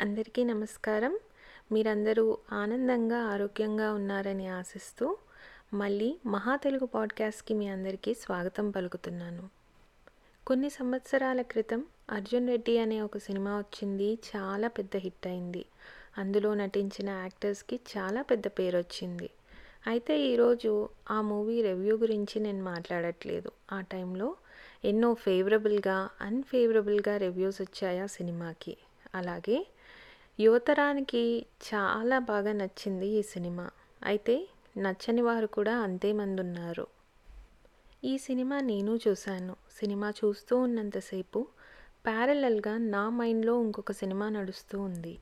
అందరికీ నమస్కారం. మీరందరూ ఆనందంగా ఆరోగ్యంగా ఉన్నారని ఆశిస్తూ మళ్ళీ మహా తెలుగు పాడ్కాస్ట్కి మీ అందరికీ స్వాగతం పలుకుతున్నాను. కొన్ని సంవత్సరాల క్రితం అర్జున్ రెడ్డి అనే ఒక సినిమా వచ్చింది చాలా పెద్ద హిట్ అయింది. అందులో నటించిన యాక్టర్స్కి చాలా పెద్ద పేరు వచ్చింది అయితే ఈరోజు ఆ మూవీ రివ్యూ గురించి నేను మాట్లాడట్లేదు. ఆ టైంలో ఎన్నో ఫేవరబుల్గా అన్ఫేవరబుల్గా రివ్యూస్ వచ్చాయి ఆ సినిమాకి. అలాగే యువతరానికి చాలా బాగా నచ్చింది ఈ సినిమా. అయితే నచ్చని వారు కూడా అంతే మంది ఉన్నారు ఈ సినిమా నేను చూశాను. సినిమా చూస్తూ ఉన్నంతసేపు ప్యారలల్గా నా మైండ్లో ఇంకొక సినిమా నడుస్తూ ఉంది.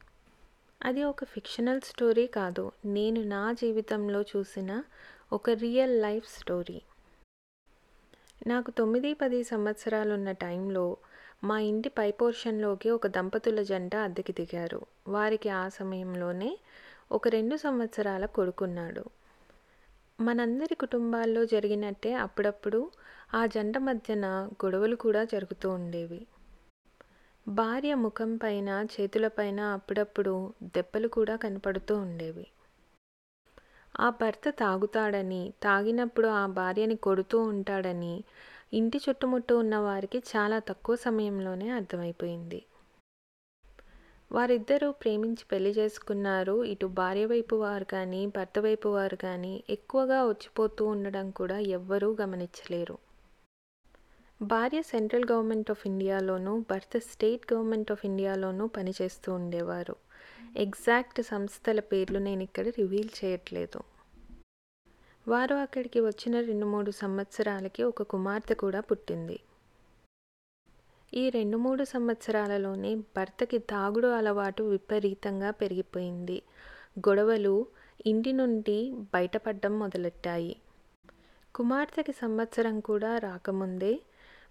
అది ఒక ఫిక్షనల్ స్టోరీ కాదు. నేను నా జీవితంలో చూసిన ఒక రియల్ లైఫ్ స్టోరీ. నాకు తొమ్మిది పది సంవత్సరాలు ఉన్న టైంలో మా ఇంటి పై పోర్షన్లోకి ఒక దంపతుల జంట అద్దెకి దిగారు. వారికి ఆ సమయంలోనే ఒక రెండు సంవత్సరాల కొడుకున్నాడు. మనందరి కుటుంబాల్లో జరిగినట్టే అప్పుడప్పుడు ఆ జంట మధ్యన గొడవలు కూడా జరుగుతూ ఉండేవి. భార్య ముఖం పైన చేతులపైన అప్పుడప్పుడు దెబ్బలు కూడా కనపడుతూ ఉండేవి. ఆ భర్త తాగుతాడని తాగినప్పుడు ఆ భార్యని కొడుతూ ఉంటాడని ఇంటి చుట్టుముట్టు ఉన్న వారికి చాలా తక్కువ సమయంలోనే అర్థమైపోయింది. వారిద్దరూ ప్రేమించి పెళ్ళి చేసుకున్నారు. ఇటు భార్య వైపు వారు కానీ భర్త వైపు వారు కానీ ఎక్కువగా వచ్చిపోతూ ఉండడం కూడా ఎవ్వరూ గమనించలేరు. భార్య సెంట్రల్ గవర్నమెంట్ ఆఫ్ ఇండియాలోనూ భర్త స్టేట్ గవర్నమెంట్ ఆఫ్ ఇండియాలోనూ పనిచేస్తూ ఉండేవారు. ఎగ్జాక్ట్ సంస్థల పేర్లు నేను ఇక్కడ రివీల్ చేయట్లేదు. వారు అక్కడికి వచ్చిన రెండు మూడు సంవత్సరాలకి ఒక కుమార్తె కూడా పుట్టింది. ఈ రెండు మూడు సంవత్సరాలలోనే భర్తకి తాగుడు అలవాటు విపరీతంగా పెరిగిపోయింది. గొడవలు ఇంటి నుండి బయటపడడం మొదలెట్టాయి. కుమార్తెకి సంవత్సరం కూడా రాకముందే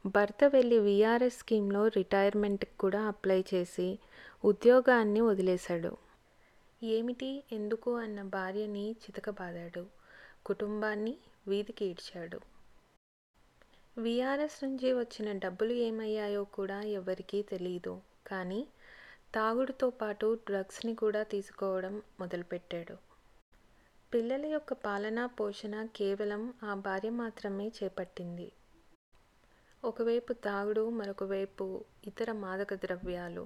భర్త వెళ్ళి విఆర్ఎస్ స్కీమ్లో రిటైర్మెంట్కి కూడా అప్లై చేసి ఉద్యోగాన్ని వదిలేశాడు. ఏమిటి? ఎందుకు? అన్న భార్యని చితకబాదాడు. కుటుంబాన్ని వీధికి ఈడ్చాడు. విఆర్ఎస్ నుంచి వచ్చిన డబ్బులు ఏమయ్యాయో కూడా ఎవరికీ తెలియదు కానీ తాగుడుతో పాటు డ్రగ్స్ని కూడా తీసుకోవడం మొదలుపెట్టాడు. పిల్లల యొక్క పాలనా పోషణ కేవలం ఆ భార్య మాత్రమే చేపట్టింది. ఒకవైపు తాగుడు మరొకవైపు ఇతర మాదక ద్రవ్యాలు.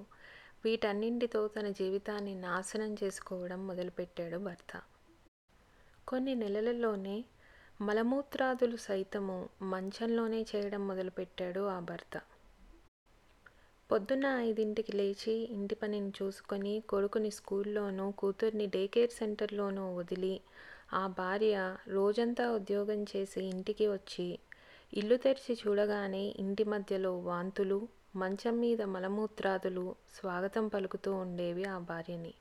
వీటన్నింటితో తన జీవితాన్ని నాశనం చేసుకోవడం మొదలుపెట్టాడు భర్త. కొన్ని నెలలలోనే మలమూత్రాదులు సైతము మంచంలోనే చేయడం మొదలుపెట్టాడు ఆ భర్త. పొద్దున్న ఐదింటికి లేచి ఇంటి పనిని చూసుకొని కొడుకుని స్కూల్లోనూ కూతుర్ని డే కేర్ సెంటర్లోనూ వదిలి ఆ భార్య రోజంతా ఉద్యోగం చేసి ఇంటికి వచ్చి ఇల్లు తెరిచి చూడగానే ఇంటి మధ్యలో వాంతులు మంచం మీద మలమూత్రాదులు స్వాగతం పలుకుతూ ఉండేవి ఆ భార్యని.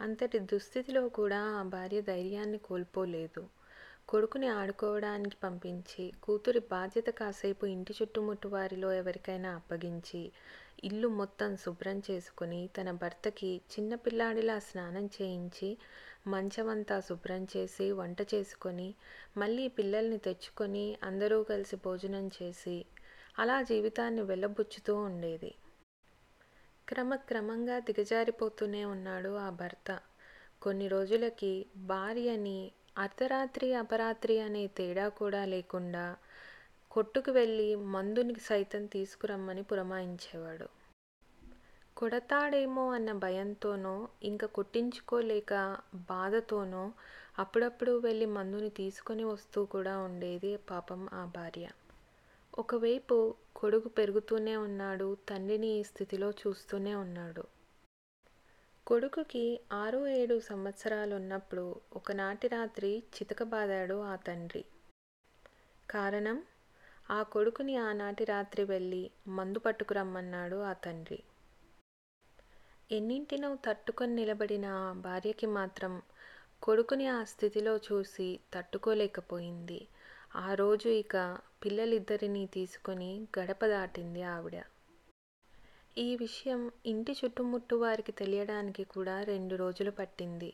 అంతటి దుస్థితిలో కూడా ఆ భార్య ధైర్యాన్ని కోల్పోలేదు. కొడుకుని ఆడుకోవడానికి పంపించి కూతురి బాధ్యత కాసేపు ఇంటి చుట్టుముట్టు వారిలో ఎవరికైనా అప్పగించి ఇల్లు మొత్తం శుభ్రం చేసుకుని తన భర్తకి చిన్నపిల్లాడిలా స్నానం చేయించి మంచమంతా శుభ్రం చేసి వంట చేసుకొని మళ్ళీ పిల్లల్ని తెచ్చుకొని అందరూ కలిసి భోజనం చేసి అలా జీవితాన్ని వెళ్ళబుచ్చుతూ ఉండేది. క్రమక్రమంగా దిగజారిపోతూనే ఉన్నాడు ఆ భర్త. కొన్ని రోజులకి భార్యని అర్ధరాత్రి అపరాత్రి అనే తేడా కూడా లేకుండా కొట్టుకు వెళ్ళి మందుని సైతం తీసుకురమ్మని పురమాయించేవాడు. కొడతాడేమో అన్న భయంతోనో ఇంకా కొట్టించుకోలేక బాధతోనో అప్పుడప్పుడు వెళ్ళి మందుని తీసుకొని వస్తూ కూడా ఉండేది పాపం ఆ భార్య. ఒకవైపు కొడుకు పెరుగుతూనే ఉన్నాడు తండ్రిని ఈ స్థితిలో చూస్తూనే ఉన్నాడు. కొడుకుకి ఆరు ఏడు సంవత్సరాలు ఉన్నప్పుడు ఒకనాటి రాత్రి చితకబాదాడు ఆ తండ్రి. కారణం? ఆ కొడుకుని ఆనాటి రాత్రి వెళ్ళి మందు పట్టుకురమ్మన్నాడు ఆ తండ్రి. ఎన్నింటినో తట్టుకొని నిలబడిన ఆ భార్యకి మాత్రం కొడుకుని ఆ స్థితిలో చూసి తట్టుకోలేకపోయింది. ఆ రోజు ఇక పిల్లలిద్దరినీ తీసుకొని గడప దాటింది ఆవిడ. ఈ విషయం ఇంటి చుట్టుముట్టు వారికి తెలియడానికి కూడా రెండు రోజులు పట్టింది.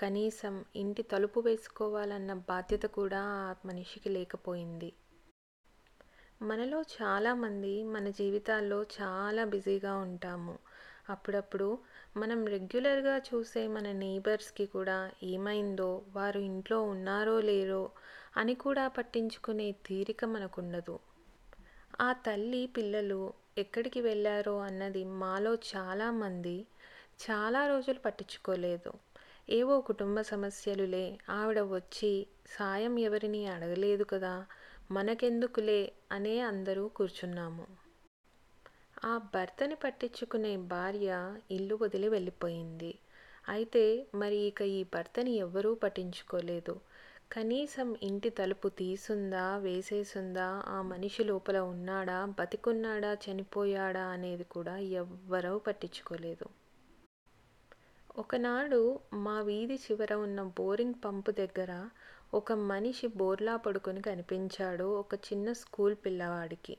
కనీసం ఇంటి తలుపు వేసుకోవాలన్న బాధ్యత కూడా ఆ మనిషికి లేకపోయింది. మనలో చాలామంది మన జీవితాల్లో చాలా బిజీగా ఉంటాము. అప్పుడప్పుడు మనం రెగ్యులర్గా చూసే మన నేబర్స్కి కూడా ఏమైందో వారు ఇంట్లో ఉన్నారో లేరో అని కూడా పట్టించుకునే తీరిక మనకుండదు. ఆ తల్లి పిల్లలు ఎక్కడికి వెళ్ళారో అన్నది మాలో చాలామంది చాలా రోజులు పట్టించుకోలేదు. ఏవో కుటుంబ సమస్యలులే. ఆవిడ వచ్చి సాయం ఎవరిని అడగలేదు కదా మనకెందుకులే అనే అందరూ కూర్చున్నాము. ఆ భర్తని పట్టించుకునే భార్య ఇల్లు వదిలి వెళ్ళిపోయింది. అయితే మరి ఇక ఈ భర్తని ఎవ్వరూ పట్టించుకోలేదు. కనీసం ఇంటి తలుపు తీసుందా వేసేసుందా ఆ మనిషి లోపల ఉన్నాడా బతికున్నాడా చనిపోయాడా అనేది కూడా ఎవ్వరూ పట్టించుకోలేదు. ఒకనాడు మా వీధి చివర ఉన్న బోరింగ్ పంపు దగ్గర ఒక మనిషి బోర్లా పడుకొని కనిపించాడు ఒక చిన్న స్కూల్ పిల్లవాడికి.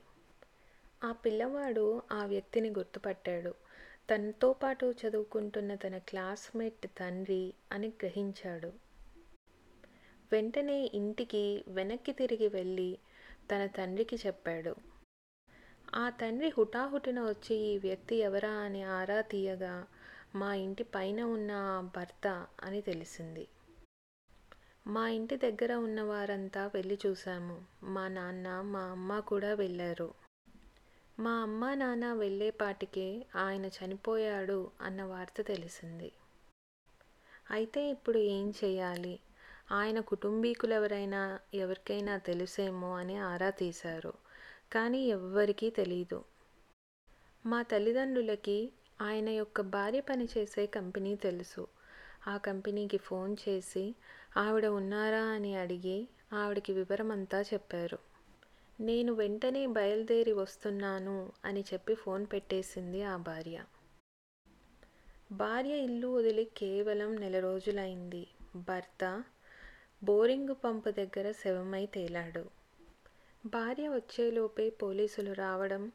ఆ పిల్లవాడు ఆ వ్యక్తిని గుర్తుపట్టాడు. తనతో పాటు చదువుకుంటున్న తన క్లాస్మేట్ తండ్రి అని గ్రహించాడు. వెంటనే ఇంటికి వెనక్కి తిరిగి వెళ్ళి తన తండ్రికి చెప్పాడు. ఆ తండ్రి హుటాహుటిన వచ్చి ఈ వ్యక్తి ఎవరా అని ఆరా తీయగా మా ఇంటి పైన ఉన్న భర్త అని తెలిసింది. మా ఇంటి దగ్గర ఉన్న వారంతా వెళ్ళి చూశాము. మా నాన్న మా అమ్మ కూడా వెళ్ళారు. మా అమ్మ నాన్న వెళ్ళేపాటికే ఆయన చనిపోయాడు అన్న వార్త తెలిసింది. అయితే ఇప్పుడు ఏం చేయాలి? ఆయన కుటుంబీకులు ఎవరైనా ఎవరికైనా తెలుసేమో అని ఆరా తీశారు. కానీ ఎవ్వరికీ తెలీదు. మా తల్లిదండ్రులకి ఆయన యొక్క భార్య పనిచేసే కంపెనీ తెలుసు. ఆ కంపెనీకి ఫోన్ చేసి ఆవిడ ఉన్నారా? అని అడిగి ఆవిడకి వివరమంతా చెప్పారు. నేను వెంటనే బయలుదేరి వస్తున్నాను అని చెప్పి ఫోన్ పెట్టేసింది ఆ భార్య. భార్య ఇల్లు వదిలి కేవలం నెల రోజులైంది. భర్త బోరింగ్ పంపు దగ్గర శవమై తేలాడు. భార్య వచ్చేలోపే పోలీసులు రావడం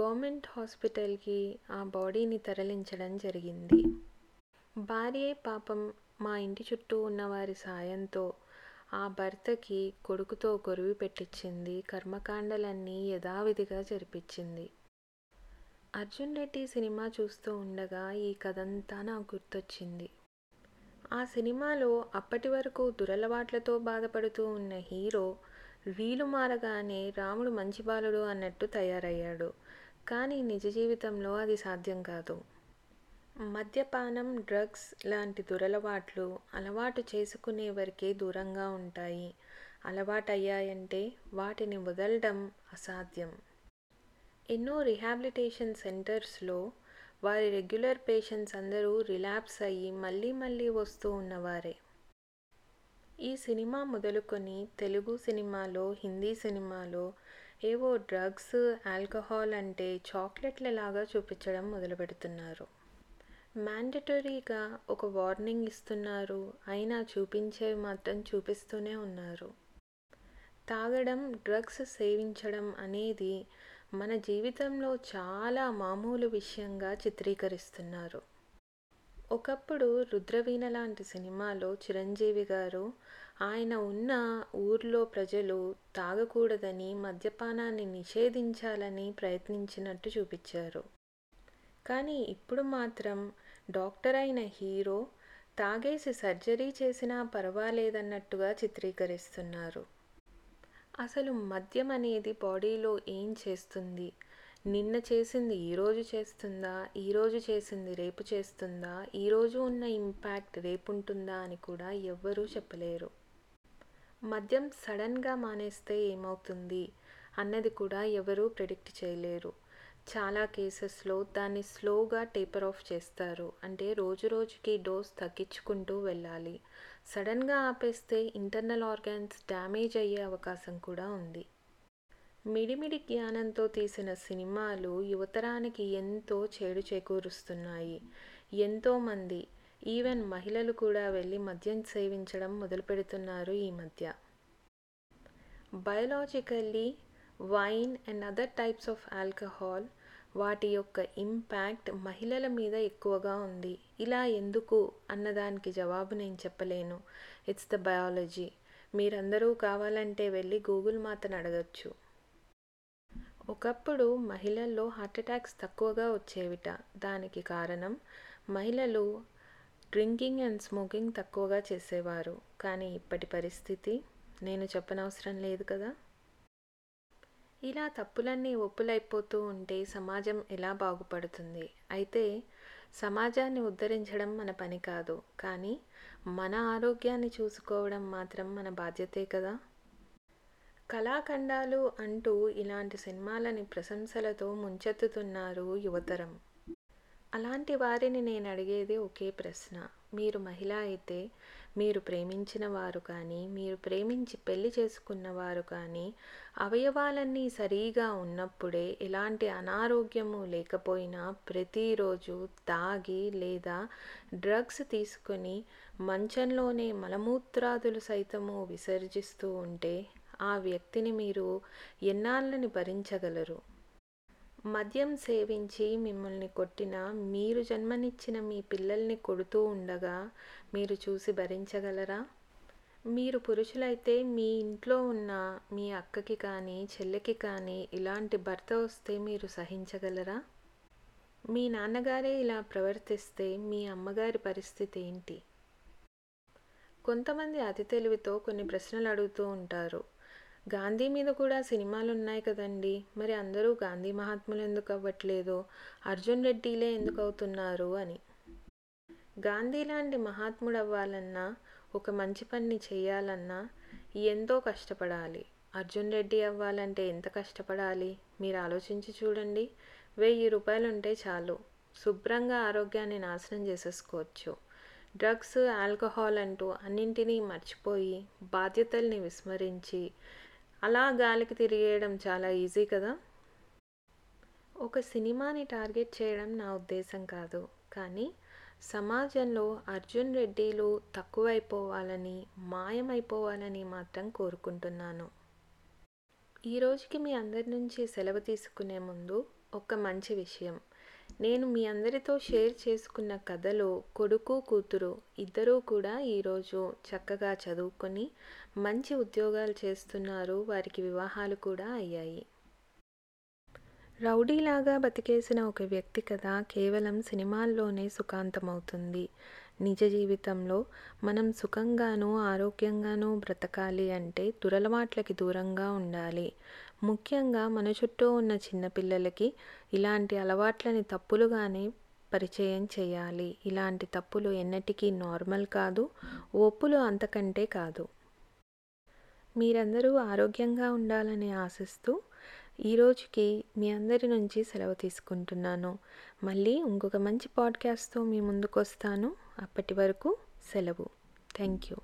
గవర్నమెంట్ హాస్పిటల్కి ఆ బాడీని తరలించడం జరిగింది. భార్యే పాపం మా ఇంటి చుట్టూ ఉన్న వారి సాయంతో ఆ భర్తకి కొడుకుతో గొరువి పెట్టించింది కర్మకాండలన్నీ యథావిధిగా జరిపించింది. అర్జున్ రెడ్డి సినిమా చూస్తూ ఉండగా ఈ కథంతా నాకు గుర్తొచ్చింది. ఆ సినిమాలో అప్పటి వరకు దురలవాట్లతో బాధపడుతూ ఉన్న హీరో వీలు మారగానే రాముడు మంచి బాలుడు అన్నట్టు తయారయ్యాడు. కానీ నిజ జీవితంలో అది సాధ్యం కాదు. మద్యపానం డ్రగ్స్ లాంటి దురలవాట్లు అలవాటు చేసుకునే వరకే దూరంగా ఉంటాయి. అలవాటయ్యాయంటే వాటిని వదలడం అసాధ్యం. ఎన్నో రిహాబిలిటేషన్ సెంటర్స్లో వారి రెగ్యులర్ పేషెంట్స్ అందరూ రిలాప్స్ అయ్యి మళ్ళీ మళ్ళీ వస్తూ ఉన్నవారే. ఈ సినిమా మొదలుకొని తెలుగు సినిమాలో హిందీ సినిమాలో ఏవో డ్రగ్స్ ఆల్కహాల్ అంటే చాక్లెట్ల లాగా చూపించడం మొదలుపెడుతున్నారు. మ్యాండటరీగా ఒక వార్నింగ్ ఇస్తున్నారు. అయినా చూపించేవి మాత్రం చూపిస్తూనే ఉన్నారు. తాగడం డ్రగ్స్ సేవించడం అనేది మన జీవితంలో చాలా మామూలు విషయంగా చిత్రీకరిస్తున్నారు. ఒకప్పుడు రుద్రవీణ లాంటి సినిమాలో చిరంజీవి గారు ఆయన ఉన్న ఊర్లో ప్రజలు తాగకూడదని మద్యపానాన్ని నిషేధించాలని ప్రయత్నించినట్టు చూపించారు. కానీ ఇప్పుడు మాత్రం డాక్టర్ అయిన హీరో తాగేసి సర్జరీ చేసినా పర్వాలేదన్నట్టుగా చిత్రీకరిస్తున్నారు. అసలు మద్యం అనేది బాడీలో ఏం చేస్తుంది? నిన్న చేసింది ఈరోజు చేస్తుందా? ఈరోజు చేసింది రేపు చేస్తుందా? ఈరోజు ఉన్న ఇంపాక్ట్ రేపు ఉంటుందా అని కూడా ఎవ్వరూ చెప్పలేరు. మద్యం సడన్గా మానేస్తే ఏమవుతుంది? అన్నది కూడా ఎవరూ ప్రిడిక్ట్ చేయలేరు. చాలా కేసెస్లో దాన్ని స్లోగా టేపర్ ఆఫ్ చేస్తారు. అంటే రోజు రోజుకి డోస్ తగ్గించుకుంటూ వెళ్ళాలి. సడన్గా ఆపేస్తే ఇంటర్నల్ ఆర్గాన్స్ డ్యామేజ్ అయ్యే అవకాశం కూడా ఉంది. మిడిమిడి జ్ఞానంతో తీసిన సినిమాలు యువతరానికి ఎంతో చేడు చేకూరుస్తున్నాయి. ఎంతోమంది ఈవెన్ మహిళలు కూడా వెళ్ళి మద్యం సేవించడం మొదలుపెడుతున్నారు ఈ మధ్య. Biologically wine and other types of alcohol వాటి యొక్క ఇంపాక్ట్ మహిళల మీద ఎక్కువగా ఉంది. ఇలా ఎందుకు అన్నదానికి జవాబు నేను చెప్పలేను. It's the biology. మీరందరూ కావాలంటే వెళ్ళి గూగుల్ మాతను అడగచ్చు. ఒకప్పుడు మహిళల్లో హార్ట్ అటాక్స్ తక్కువగా వచ్చేవిట. దానికి కారణం మహిళలు డ్రింకింగ్ అండ్ స్మోకింగ్ తక్కువగా చేసేవారు. కానీ ఇప్పటి పరిస్థితి నేను చెప్పనవసరం లేదు కదా? ఇలా తప్పులన్నీ ఒప్పులైపోతూ ఉంటే సమాజం ఎలా బాగుపడుతుంది? అయితే సమాజాన్ని ఉద్ధరించడం మన పని కాదు. కానీ మన ఆరోగ్యాన్ని చూసుకోవడం మాత్రం మన బాధ్యతే కదా? కళాఖండాలు అంటూ ఇలాంటి సినిమాలని ప్రశంసలతో ముంచెత్తుతున్నారు యువతరం. అలాంటి వారిని నేను అడిగేది ఒకే ప్రశ్న. మీరు మహిళ అయితే మీరు ప్రేమించిన వారు కానీ మీరు ప్రేమించి పెళ్ళి చేసుకున్న వారు కానీ అవయవాలన్నీ సరిగా ఉన్నప్పుడే ఎలాంటి అనారోగ్యము లేకపోయినా ప్రతిరోజు తాగి లేదా డ్రగ్స్ తీసుకొని మంచంలోనే మలమూత్రాదులు సైతము విసర్జిస్తూ ఉంటే ఆ వ్యక్తిని మీరు ఎన్నాళ్ళని భరించగలరు? మద్యం సేవించి మిమ్మల్ని కొట్టిన మీరు జన్మనిచ్చిన మీ పిల్లల్ని కొడుతూ ఉండగా మీరు చూసి భరించగలరా? మీరు పురుషులైతే మీ ఇంట్లో ఉన్న మీ అక్కకి కానీ చెల్లెకి కానీ ఇలాంటి భర్త వస్తే మీరు సహించగలరా? మీ నాన్నగారే ఇలా ప్రవర్తిస్తే మీ అమ్మగారి పరిస్థితి ఏంటి? కొంతమంది అతి తెలివితో కొన్ని ప్రశ్నలు అడుగుతూ ఉంటారు. గాంధీ మీద కూడా సినిమాలు ఉన్నాయి కదండి. మరి అందరూ గాంధీ మహాత్ములు ఎందుకు అవ్వట్లేదు? అర్జున్ రెడ్డిలే ఎందుకు అవుతున్నారు అని. గాంధీ లాంటి మహాత్ముడు అవ్వాలన్నా ఒక మంచి పని చేయాలన్నా ఎంతో కష్టపడాలి. అర్జున్ రెడ్డి అవ్వాలంటే ఎంత కష్టపడాలి? మీరు ఆలోచించి చూడండి. వెయ్యి రూపాయలు ఉంటే చాలు. శుభ్రంగా ఆరోగ్యాన్ని నాశనం చేసేసుకోవచ్చు. డ్రగ్స్ ఆల్కహాల్ అంటూ అన్నింటినీ మర్చిపోయి బాధ్యతల్ని విస్మరించి అలా గాలికి తిరిగేయడం చాలా ఈజీ కదా. ఒక సినిమాని టార్గెట్ చేయడం నా ఉద్దేశం కాదు. కానీ సమాజంలో అర్జున్ రెడ్డిలు తక్కువైపోవాలని మాయమైపోవాలని మాత్రం కోరుకుంటున్నాను. ఈ రోజుకి మీ అందరి నుంచి సెలవు తీసుకునే ముందు ఒక మంచి విషయం. నేను మీ అందరితో షేర్ చేసుకున్న కథలో కొడుకు కూతురు ఇద్దరూ కూడా ఈరోజు చక్కగా చదువుకొని మంచి ఉద్యోగాలు చేస్తున్నారు. వారికి వివాహాలు కూడా అయ్యాయి. రౌడీలాగా బతికేసిన ఒక వ్యక్తి కథ కేవలం సినిమాల్లోనే సుఖాంతమవుతుంది. నిజ జీవితంలో మనం సుఖంగానూ ఆరోగ్యంగానూ బ్రతకాలి అంటే దురలవాట్లకి దూరంగా ఉండాలి. ముఖ్యంగా మన చుట్టూ ఉన్న చిన్నపిల్లలకి ఇలాంటి అలవాట్లని తప్పులుగానే పరిచయం చేయాలి. ఇలాంటి తప్పులు ఎన్నటికీ నార్మల్ కాదు ఒప్పులు అంతకంటే కాదు. మీరందరూ ఆరోగ్యంగా ఉండాలని ఆశిస్తూ ఈరోజుకి మీ అందరి నుంచి సెలవు తీసుకుంటున్నాను. మళ్ళీ ఇంకొక మంచి పాడ్కాస్ట్తో మీ ముందుకు వస్తాను అప్పటి వరకు సెలవు. Thank you.